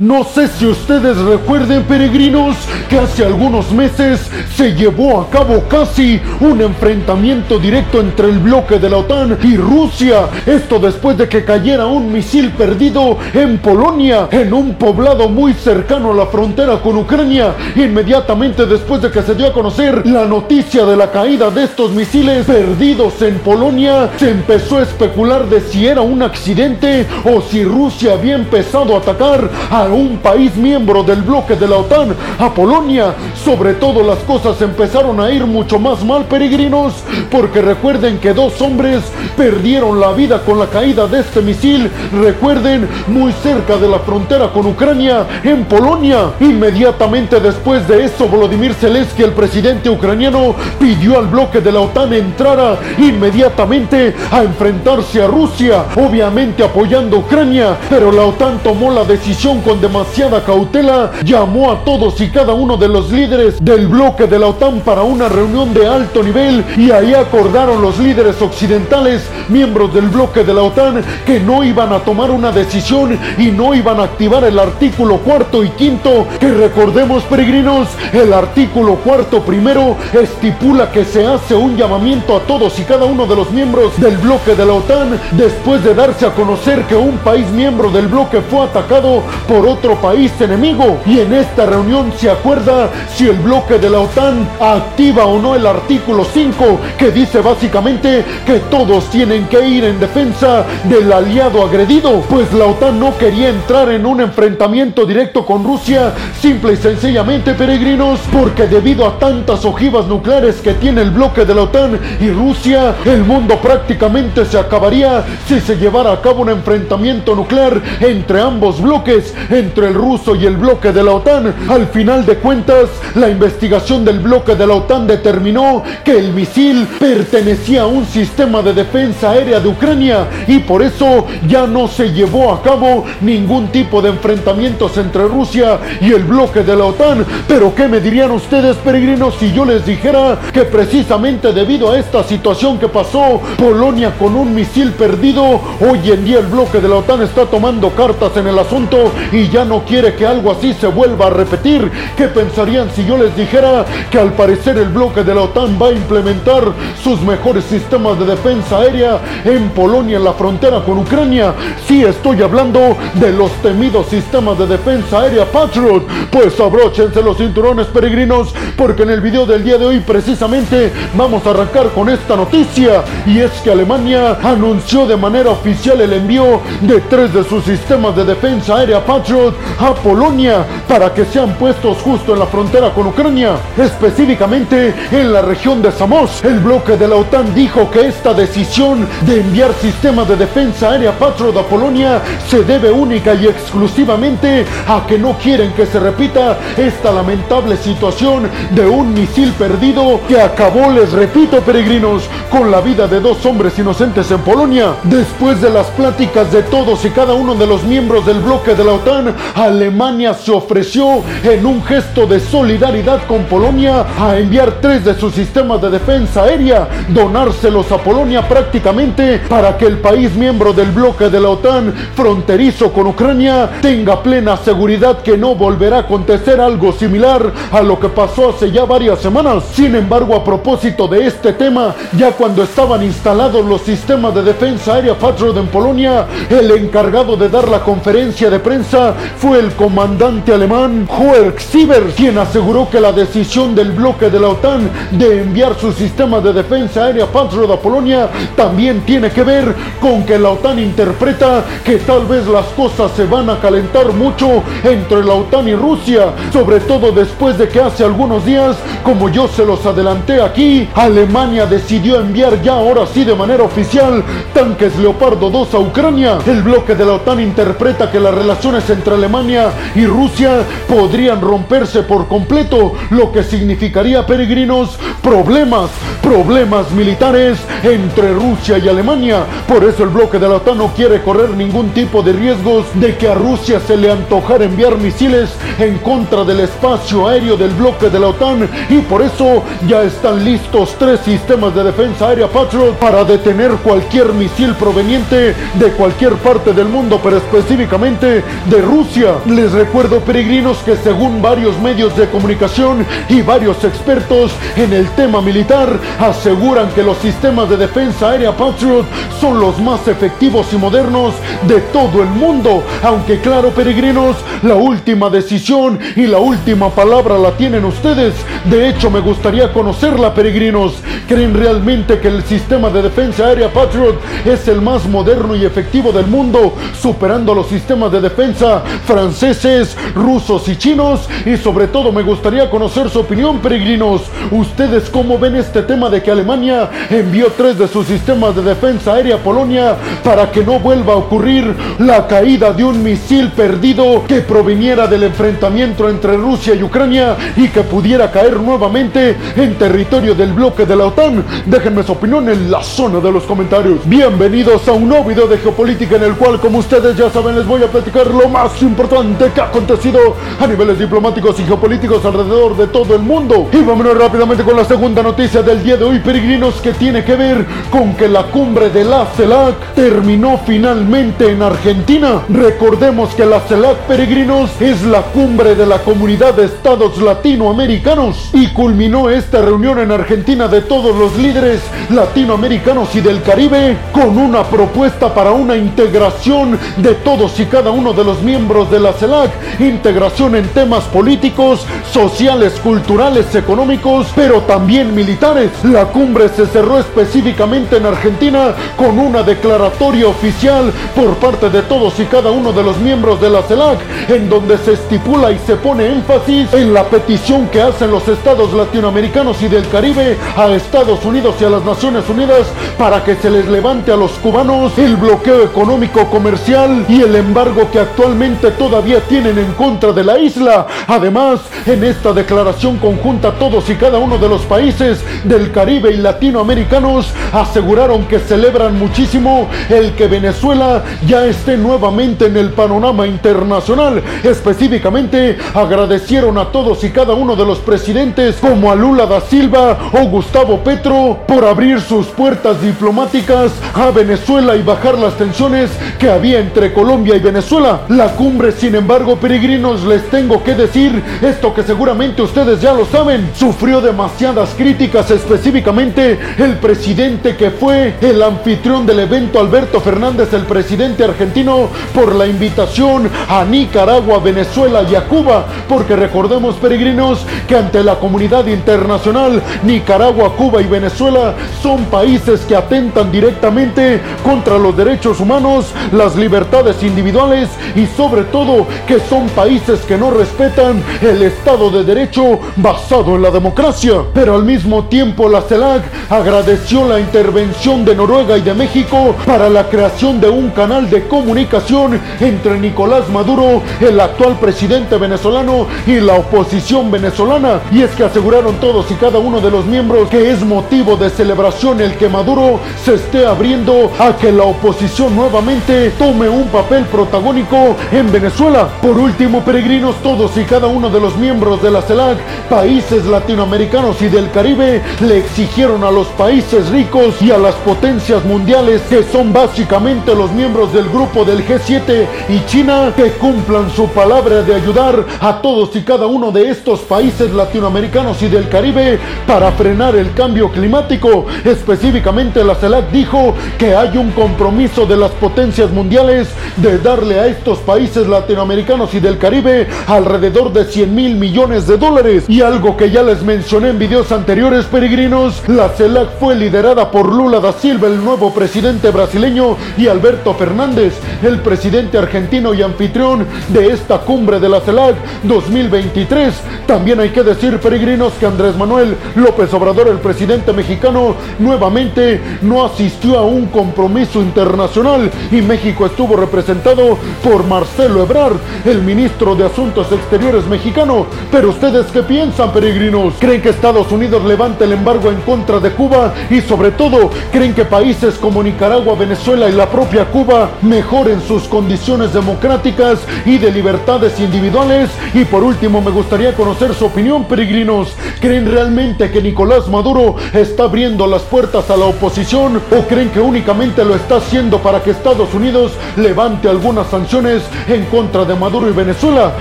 No sé si ustedes recuerden, peregrinos, que hace algunos meses se llevó a cabo casi un enfrentamiento directo entre el bloque de la OTAN y Rusia. Esto después de que cayera un misil perdido en Polonia, en un poblado muy cercano a la frontera con Ucrania. Inmediatamente después de que se dio a conocer la noticia de la caída de estos misiles perdidos en Polonia, se empezó a especular de si era un accidente o si Rusia había empezado a atacar a un país miembro del bloque de la OTAN, a Polonia. Sobre todo las cosas empezaron a ir mucho más mal, peregrinos, porque recuerden que dos hombres perdieron la vida con la caída de este misil. Recuerden, muy cerca de la frontera con Ucrania, en Polonia. Inmediatamente después de eso, Volodymyr Zelensky, el presidente ucraniano, pidió al bloque de la OTAN entrara inmediatamente a enfrentarse a Rusia, obviamente apoyando a Ucrania, pero la OTAN tomó la decisión con demasiada cautela, llamó a todos y cada uno de los líderes del bloque de la OTAN para una reunión de alto nivel y ahí acordaron los líderes occidentales, miembros del bloque de la OTAN, que no iban a tomar una decisión y no iban a activar el artículo cuarto y quinto, que recordemos peregrinos, el artículo cuarto primero estipula que se hace un llamamiento a todos y cada uno de los miembros del bloque de la OTAN después de darse a conocer que un país miembro del bloque fue atacado por otro país enemigo. Y en esta reunión se acuerda si el bloque de la OTAN activa o no el artículo 5, que dice básicamente que todos tienen que ir en defensa del aliado agredido. Pues la OTAN no quería entrar en un enfrentamiento directo con Rusia, simple y sencillamente peregrinos, porque debido a tantas ojivas nucleares que tiene el bloque de la OTAN y Rusia, el mundo prácticamente se acabaría si se llevara a cabo un enfrentamiento nuclear entre ambos bloques, entre el ruso y el bloque de la OTAN. Al final de cuentas, la investigación del bloque de la OTAN determinó que el misil pertenecía a un sistema de defensa aérea de Ucrania y por eso ya no se llevó a cabo ningún tipo de enfrentamientos entre Rusia y el bloque de la OTAN. Pero ¿qué me dirían ustedes, peregrinos, si yo les dijera que precisamente debido a esta situación que pasó, Polonia con un misil perdido, hoy en día el bloque de la OTAN está tomando cartas en el asunto y ya no quiere que algo así se vuelva a repetir. ¿Qué pensarían si yo les dijera que al parecer el bloque de la OTAN va a implementar sus mejores sistemas de defensa aérea en Polonia, en la frontera con Ucrania? Sí estoy hablando de los temidos sistemas de defensa aérea Patriot. Pues abróchense los cinturones peregrinos porque en el video del día de hoy precisamente vamos a arrancar con esta noticia y es que Alemania anunció de manera oficial el envío de tres de sus sistemas de defensa aérea Patriot a Polonia para que sean puestos justo en la frontera con Ucrania, específicamente en la región de Samos. El bloque de la OTAN dijo que esta decisión de enviar sistemas de defensa aérea Patriot a Polonia se debe única y exclusivamente a que no quieren que se repita esta lamentable situación de un misil perdido que acabó, les repito peregrinos, con la vida de dos hombres inocentes en Polonia. Después de las pláticas de todos y cada uno de los miembros del bloque de la OTAN, Alemania se ofreció en un gesto de solidaridad con Polonia a enviar tres de sus sistemas de defensa aérea, donárselos a Polonia prácticamente para que el país miembro del bloque de la OTAN fronterizo con Ucrania tenga plena seguridad que no volverá a acontecer algo similar a lo que pasó hace ya varias semanas. Sin embargo, a propósito de este tema, ya cuando estaban instalados los sistemas de defensa aérea Patriot en Polonia, el encargado de dar la conferencia de prensa fue el comandante alemán Jörg Sieber, quien aseguró que la decisión del bloque de la OTAN de enviar sus sistemas de defensa aérea Patriot a Polonia también tiene que ver con que la OTAN interpreta que tal vez las cosas se van a calentar mucho entre la OTAN y Rusia, sobre todo después de que hace algunos días, como yo se los adelanté aquí, Alemania decidió enviar ya ahora sí de manera oficial tanques Leopardo 2 a Ucrania. El bloque de la OTAN interpreta que las relaciones entre Alemania y Rusia podrían romperse por completo, lo que significaría, peregrinos, problemas, problemas militares entre Rusia y Alemania. Por eso el bloque de la OTAN no quiere correr ningún tipo de riesgos de que a Rusia se le antojara enviar misiles en contra del espacio aéreo del bloque de la OTAN y por eso ya están listos tres sistemas de defensa aérea Patriot para detener cualquier misil proveniente de cualquier parte del mundo, pero específicamente de Rusia. Les recuerdo peregrinos que según varios medios de comunicación y varios expertos en el tema militar aseguran que los sistemas de defensa aérea Patriot son los más efectivos y modernos de todo el mundo. Aunque claro peregrinos, la última decisión y la última palabra la tienen ustedes. De hecho me gustaría conocerla peregrinos. ¿Creen realmente que el sistema de defensa aérea Patriot es el más moderno y efectivo del mundo, superando los sistemas de defensa franceses, rusos y chinos? Y sobre todo me gustaría conocer su opinión, peregrinos. ¿Ustedes cómo ven este tema de que Alemania envió tres de sus sistemas de defensa aérea a Polonia para que no vuelva a ocurrir la caída de un misil perdido que proviniera del enfrentamiento entre Rusia y Ucrania y que pudiera caer nuevamente en territorio del bloque de la OTAN? Déjenme su opinión en la zona de los comentarios. Bienvenidos a un nuevo video de geopolítica en el cual, como ustedes ya saben, les voy a platicar lo más importante que ha acontecido a niveles diplomáticos y geopolíticos alrededor de todo el mundo. Y vámonos rápidamente con la segunda noticia del día de hoy, peregrinos, que tiene que ver con que la cumbre de la CELAC terminó finalmente en Argentina. Recordemos que la CELAC, peregrinos, es la cumbre de la comunidad de estados latinoamericanos y culminó esta reunión en Argentina de todos los líderes latinoamericanos y del Caribe con una propuesta para una integración de todos y cada uno de los miembros de la CELAC, integración en temas políticos, sociales, culturales, económicos, pero también militares. La cumbre se cerró específicamente en Argentina con una declaratoria oficial por parte de todos y cada uno de los miembros de la CELAC, en donde se estipula y se pone énfasis en la petición que hacen los estados latinoamericanos y del Caribe a Estados Unidos y a las Naciones Unidas para que se les levante a los cubanos el bloqueo económico comercial y el embargo que actualmente todavía tienen en contra de la isla. Además, en esta declaración conjunta todos y cada uno de los países del Caribe y latinoamericanos aseguraron que celebran muchísimo el que Venezuela ya esté nuevamente en el panorama internacional. Específicamente agradecieron a todos y cada uno de los presidentes como a Lula da Silva o Gustavo Petro por abrir sus puertas diplomáticas a Venezuela y bajar las tensiones que había entre Colombia y Venezuela. La cumbre, sin embargo, peregrinos, les tengo que decir esto que seguramente ustedes ya lo saben, sufrió demasiadas críticas, específicamente el presidente que fue el anfitrión del evento, Alberto Fernández, el presidente argentino, por la invitación a Nicaragua, Venezuela y a Cuba, porque recordemos, peregrinos, que ante la comunidad internacional, Nicaragua, Cuba y Venezuela son países que atentan directamente contra los derechos humanos, las libertades individuales y sobre todo que son países que no respetan el Estado de Derecho basado en la democracia. Pero al mismo tiempo la CELAC agradeció la intervención de Noruega y de México para la creación de un canal de comunicación entre Nicolás Maduro, el actual presidente venezolano, y la oposición venezolana. Y es que aseguraron todos y cada uno de los miembros que es motivo de celebración el que Maduro se esté abriendo a que la oposición nuevamente tome un papel protagónico en Venezuela. Por último, peregrinos, todos y cada uno de los miembros de la CELAC, países latinoamericanos y del Caribe, le exigieron a los países ricos y a las potencias mundiales, que son básicamente los miembros del grupo del G7 y China, que cumplan su palabra de ayudar a todos y cada uno de estos países latinoamericanos y del Caribe para frenar el cambio climático. Específicamente la CELAC dijo que hay un compromiso de las potencias mundiales de darle a estos latinoamericanos y del Caribe alrededor de 100 mil millones de dólares. Y algo que ya les mencioné en videos anteriores, peregrinos, la CELAC fue liderada por Lula da Silva, el nuevo presidente brasileño, y Alberto Fernández, el presidente argentino y anfitrión de esta cumbre de la CELAC 2023. También hay que decir, peregrinos, que Andrés Manuel López Obrador, el presidente mexicano, nuevamente no asistió a un compromiso internacional y México estuvo representado por Marcelo Ebrard, el ministro de Asuntos Exteriores mexicano. Pero ustedes qué piensan, peregrinos? ¿Creen que Estados Unidos levante el embargo en contra de Cuba? Y sobre todo, ¿creen que países como Nicaragua, Venezuela y la propia Cuba mejoren sus condiciones democráticas y de libertades individuales? Y por último, me gustaría conocer su opinión, peregrinos. ¿Creen realmente que Nicolás Maduro está abriendo las puertas a la oposición o creen que únicamente lo está haciendo para que Estados Unidos levante algunas sanciones en contra de Maduro y Venezuela.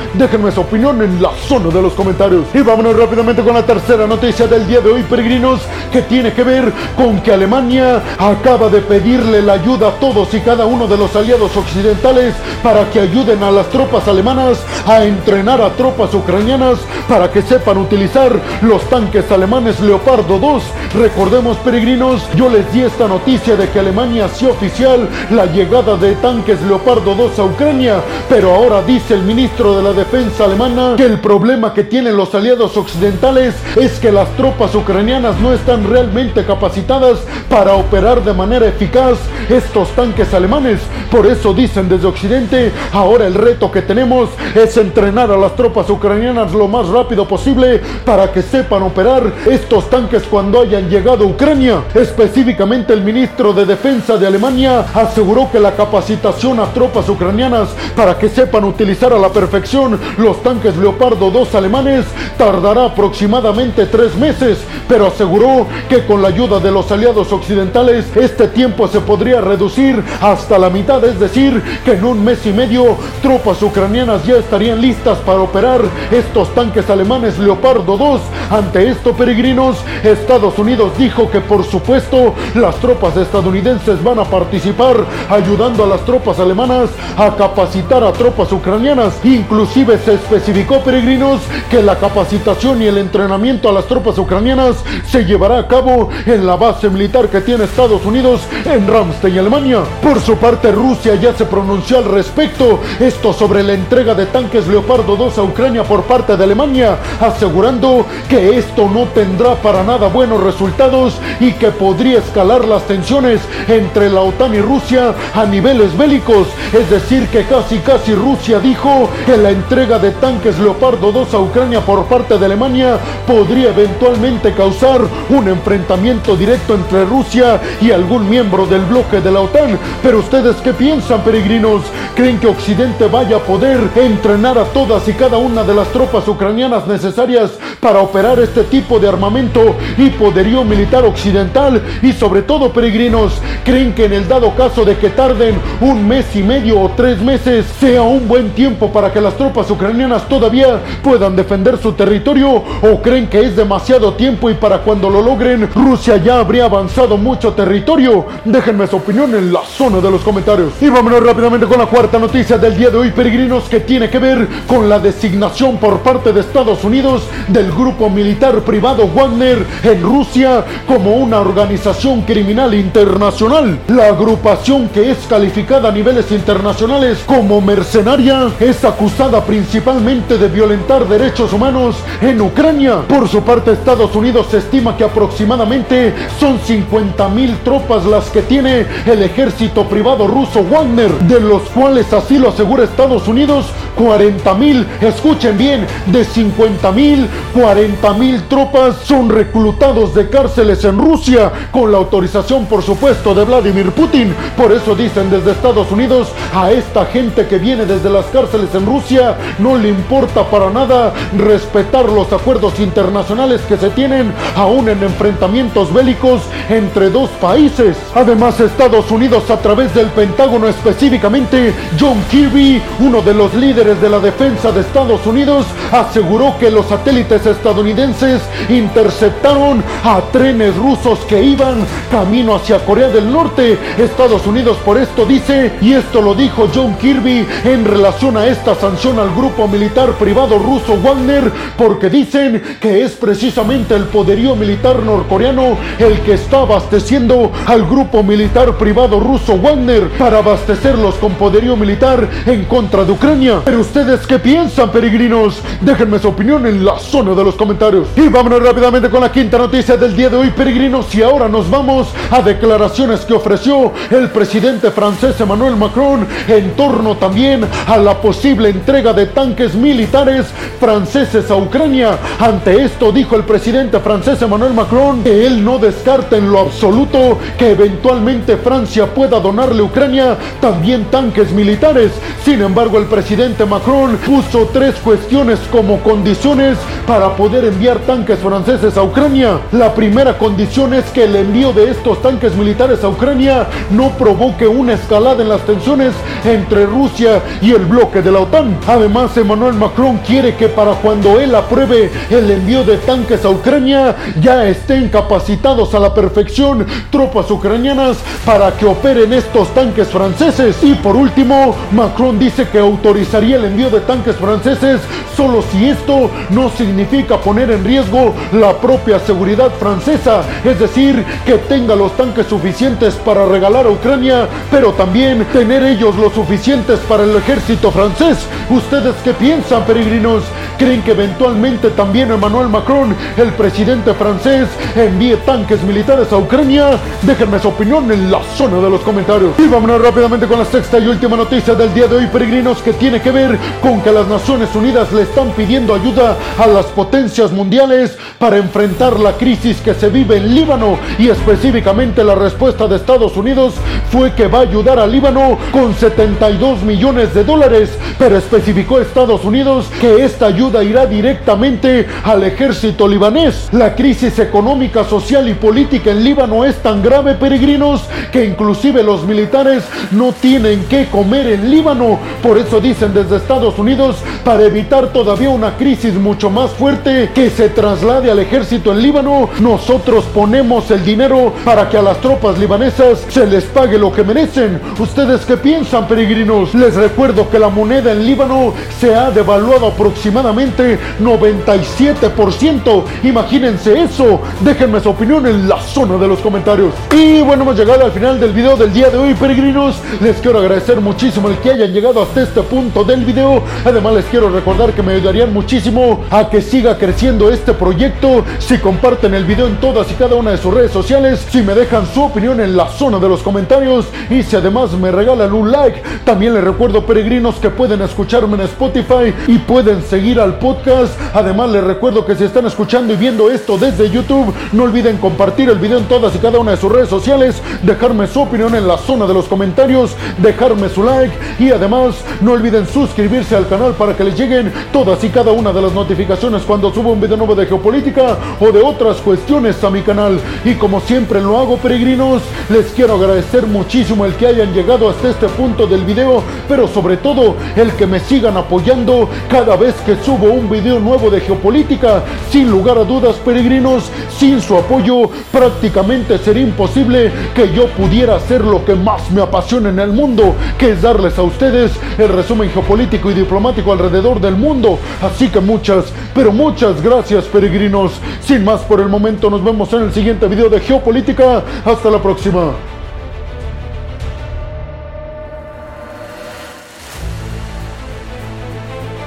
Déjenme su opinión en la zona de los comentarios. Y vámonos rápidamente con la tercera noticia del día de hoy, peregrinos, que tiene que ver con que Alemania acaba de pedirle la ayuda a todos y cada uno de los aliados occidentales para que ayuden a las tropas alemanas a entrenar a tropas ucranianas para que sepan utilizar los tanques alemanes Leopardo 2. Recordemos, peregrinos, yo les di esta noticia de que Alemania hacía oficial la llegada de tanques Leopardo 2 a Ucrania, pero ahora dice el ministro de la Defensa alemana que el problema que tienen los aliados occidentales es que las tropas ucranianas no están realmente capacitadas para operar de manera eficaz estos tanques alemanes. Por eso dicen desde Occidente, ahora el reto que tenemos es entrenar a las tropas ucranianas lo más rápido posible para que sepan operar estos tanques cuando hayan llegado a Ucrania. Específicamente el ministro de Defensa de Alemania aseguró que la capacitación a tropas ucranianas para que sepan utilizar a la perfección los tanques Leopardo 2 alemanes tardará aproximadamente tres meses, pero aseguró que con la ayuda de los aliados occidentales este tiempo se podría reducir hasta la mitad, es decir, que en un mes y medio tropas ucranianas ya estarían listas para operar estos tanques alemanes Leopardo 2. Ante esto, peregrinos, Estados Unidos dijo que por supuesto las tropas estadounidenses van a participar ayudando a las tropas alemanas a capacitar a tropas ucranianas. Inclusive se especificó, peregrinos, que la capacitación y el entrenamiento a las tropas ucranianas se llevará a cabo en la base militar que tiene Estados Unidos en Ramstein, Alemania. Por su parte, Rusia ya se pronunció al respecto, esto sobre la entrega de tanques Leopardo 2 a Ucrania por parte de Alemania, asegurando que esto no tendrá para nada buenos resultados y que podría escalar las tensiones entre la OTAN y Rusia a niveles bélicos. Es decir, que casi casi Rusia dijo que la entrega de tanques Leopardo 2 a Ucrania por parte de Alemania podría eventualmente causar un enfrentamiento directo entre Rusia y algún miembro del bloque de la OTAN. Pero ustedes qué piensan, peregrinos? ¿Creen que Occidente vaya a poder entrenar a todas y cada una de las tropas ucranianas necesarias para operar este tipo de armamento y poderío militar occidental? Y sobre todo, peregrinos, ¿creen que en el dado caso de que tarden un mes y medio o tres meses sea un buen tiempo para que las tropas ucranianas todavía puedan defender su territorio? ¿O creen que es demasiado tiempo y para cuando lo logren Rusia ya habría avanzado mucho territorio? Déjenme su opinión en la zona de los comentarios. Y vámonos rápidamente con la cuarta noticia del día de hoy, peregrinos, que tiene que ver con la designación por parte de Estados Unidos del grupo militar privado Wagner en Rusia como una organización criminal internacional. La agrupación que es calificada a niveles internacionales como mercenaria es acusada principalmente de violentar derechos humanos en Ucrania. Por su parte, Estados Unidos estima que aproximadamente son 50 mil tropas las que tiene el ejército privado ruso Wagner, de los cuales así lo asegura Estados Unidos, 40 mil, escuchen bien, de 50 mil, 40 mil tropas son reclutados de cárceles en Rusia, con la autorización por supuesto de Vladimir Putin. Por eso dicen desde Estados Unidos a esta gente que viene desde las cárceles en Rusia, no le importa para nada respetar los acuerdos internacionales que se tienen aún en enfrentamientos bélicos entre dos países. Además, Estados Unidos a través del Pentágono específicamente, John Kirby, uno de los líderes de la defensa de Estados Unidos, aseguró que los satélites estadounidenses interceptaron a trenes rusos que iban camino hacia Corea del Norte. Estados Unidos por esto dice, y esto lo dijo John Kirby en relación a esta sanción al grupo militar privado ruso Wagner, porque dicen que es precisamente el poderío militar norcoreano el que está abasteciendo al grupo militar privado ruso Wagner para abastecerlos con poderío militar en contra de Ucrania. Ustedes qué piensan, peregrinos? Déjenme su opinión en la zona de los comentarios. Y vámonos rápidamente con la quinta noticia del día de hoy, peregrinos. Y ahora nos vamos a declaraciones que ofreció el presidente francés Emmanuel Macron en torno también a la posible entrega de tanques militares franceses a Ucrania. Ante esto dijo el presidente francés Emmanuel Macron que él no descarta en lo absoluto que eventualmente Francia pueda donarle a Ucrania también tanques militares. Sin embargo, el presidente Macron puso tres cuestiones como condiciones para poder enviar tanques franceses a Ucrania. La primera condición es que el envío de estos tanques militares a Ucrania no provoque una escalada en las tensiones entre Rusia y el bloque de la OTAN. Además, Emmanuel Macron quiere que para cuando él apruebe el envío de tanques a Ucrania ya estén capacitados a la perfección tropas ucranianas para que operen estos tanques franceses. Y por último, Macron dice que autorizaría el envío de tanques franceses solo si esto no significa poner en riesgo la propia seguridad francesa, es decir, que tenga los tanques suficientes para regalar a Ucrania, pero también tener ellos lo suficientes para el ejército francés. ¿Ustedes qué piensan, peregrinos? ¿Creen que eventualmente también Emmanuel Macron, el presidente francés, envíe tanques militares a Ucrania? Déjenme su opinión en la zona de los comentarios. Y vámonos rápidamente con la sexta y última noticia del día de hoy, peregrinos, que tiene que ver con que las Naciones Unidas le están pidiendo ayuda a las potencias mundiales para enfrentar la crisis que se vive en Líbano y específicamente la respuesta de Estados Unidos fue que va a ayudar a Líbano con 72 millones de dólares, pero especificó Estados Unidos que esta ayuda irá directamente al ejército libanés. La crisis económica, social y política en Líbano es tan grave, peregrinos, que inclusive los militares no tienen que comer en Líbano. Por eso dicen desde Estados Unidos, para evitar todavía una crisis mucho más fuerte que se traslade al ejército en Líbano, nosotros ponemos el dinero para que a las tropas libanesas se les pague lo que merecen. ¿Ustedes qué piensan, peregrinos? Les recuerdo que la moneda en Líbano se ha devaluado aproximadamente 97%. Imagínense eso. Déjenme su opinión en la zona de los comentarios. Y bueno, hemos llegado al final del video del día de hoy, peregrinos. Les quiero agradecer muchísimo el que hayan llegado hasta este punto del video. Además, les quiero recordar que me ayudarían muchísimo a que siga creciendo este proyecto si comparten el video en todas y cada una de sus redes sociales, si me dejan su opinión en la zona de los comentarios y si además me regalan un like. También les recuerdo, peregrinos, que pueden escucharme en Spotify y pueden seguir al podcast. Además, les recuerdo que si están escuchando y viendo esto desde YouTube, no olviden compartir el video en todas y cada una de sus redes sociales, dejarme su opinión en la zona de los comentarios, dejarme su like y además no olviden suscribirse al canal para que les lleguen todas y cada una de las notificaciones cuando subo un video nuevo de geopolítica o de otras cuestiones a mi canal. Y como siempre lo hago, peregrinos, les quiero agradecer muchísimo el que hayan llegado hasta este punto del video, pero sobre todo el que me sigan apoyando cada vez que subo un video nuevo de geopolítica. Sin lugar a dudas, peregrinos, sin su apoyo prácticamente sería imposible que yo pudiera hacer lo que más me apasiona en el mundo, que es darles a ustedes el resumen geopolítico y diplomático alrededor del mundo. Así que muchas, pero muchas gracias, peregrinos. Sin más por el momento, nos vemos en el siguiente video de geopolítica. Hasta la próxima.